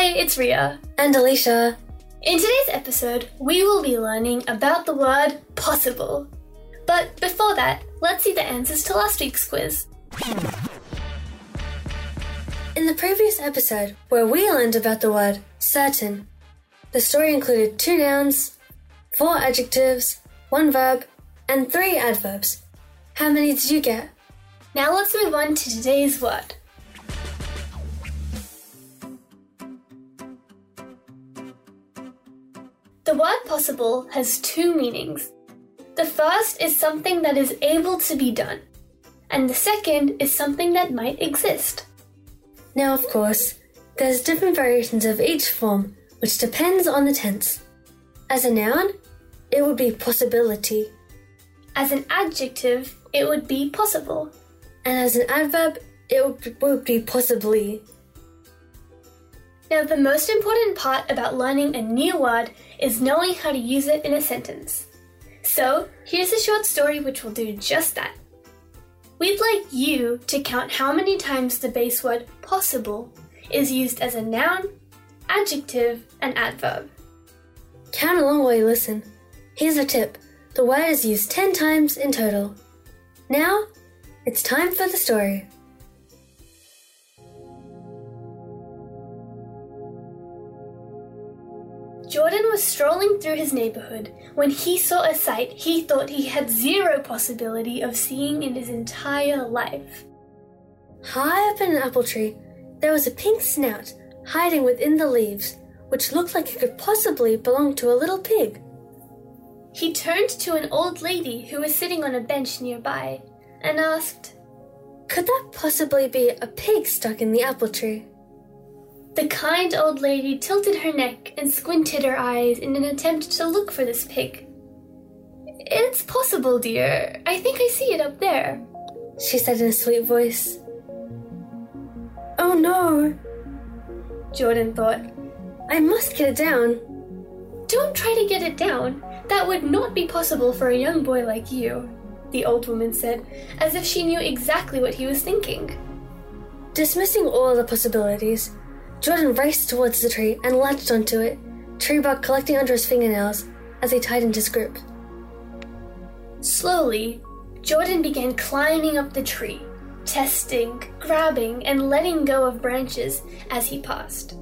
Hi, it's Ria. And Alicia, In today's episode, we will be learning about the word possible. But before that, let's see the answers to last week's quiz. in the previous episode where we learned about the word certain, the story included two nouns, four adjectives, one verb, and three adverbs. How many did you get? Now let's move on to today's word. The word possible has two meanings. The first is something that is able to be done, and the second is something that might exist. Now, of course, there's different variations of each form, which depends on the tense. As a noun, it would be possibility, As an adjective, it would be possible. and as an adverb, it would be, possibly. Now, the most important part about learning a new word is knowing how to use it in a sentence. So, here's a short story which will do just that. We'd like you to count how many times the base word possible is used as a noun, adjective, and adverb. Count along while you listen. Here's a tip the word is used 10 times in total. Now, it's time for the story. Jordan was strolling through his neighborhood when he saw a sight he thought he had zero possibility of seeing in his entire life. High up in an apple tree, there was a pink snout hiding within the leaves, which looked like it could possibly belong to a little pig. He turned to an old lady who was sitting on a bench nearby and asked, Could that possibly be a pig stuck in the apple tree? The kind old lady tilted her neck and squinted her eyes in an attempt to look for this pig. It's possible, dear. I think I see it up there. She said in a sweet voice. Oh no, Jordan thought. I must get it down. Don't try to get it down. That would not be possible for a young boy like you, the old woman said, as if she knew exactly what he was thinking. Dismissing all the possibilities, Jordan raced towards the tree and latched onto it, tree bark collecting under his fingernails as he tightened his grip. Slowly, Jordan began climbing up the tree, testing, grabbing, and letting go of branches as he passed.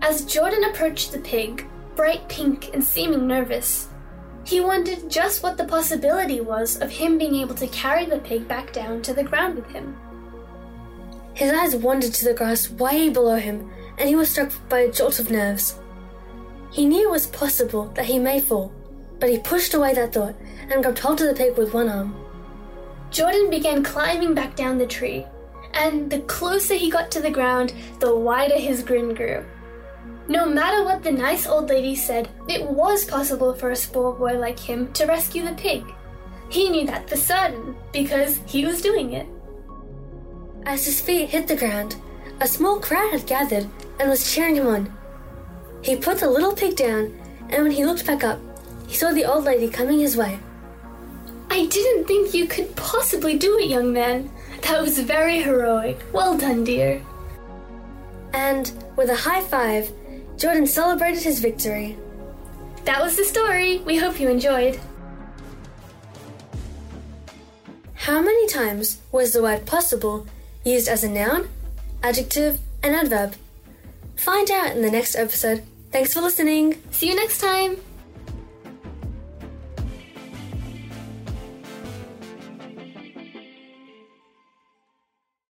As Jordan approached the pig, bright pink and seeming nervous, he wondered just what the possibility was of him being able to carry the pig back down to the ground with him. His eyes wandered to the grass way below him, and he was struck by a jolt of nerves. He knew it was possible that he may fall, but he pushed away that thought and grabbed hold of the pig with one arm. Jordan began climbing back down the tree, and the closer he got to the ground, the wider his grin grew. No matter what the nice old lady said, it was possible for a small boy like him to rescue the pig. He knew that for certain, because he was doing it. As his feet hit the ground, a small crowd had gathered and was cheering him on. He put the little pig down, and when he looked back up, he saw the old lady coming his way. I didn't think you could possibly do it, young man. That was very heroic. Well done, dear. And with a high five, Jordan celebrated his victory. That was the story. We hope you enjoyed. How many times was the word possible used as a noun, adjective, and adverb? Find out in the next episode. Thanks for listening. See you next time.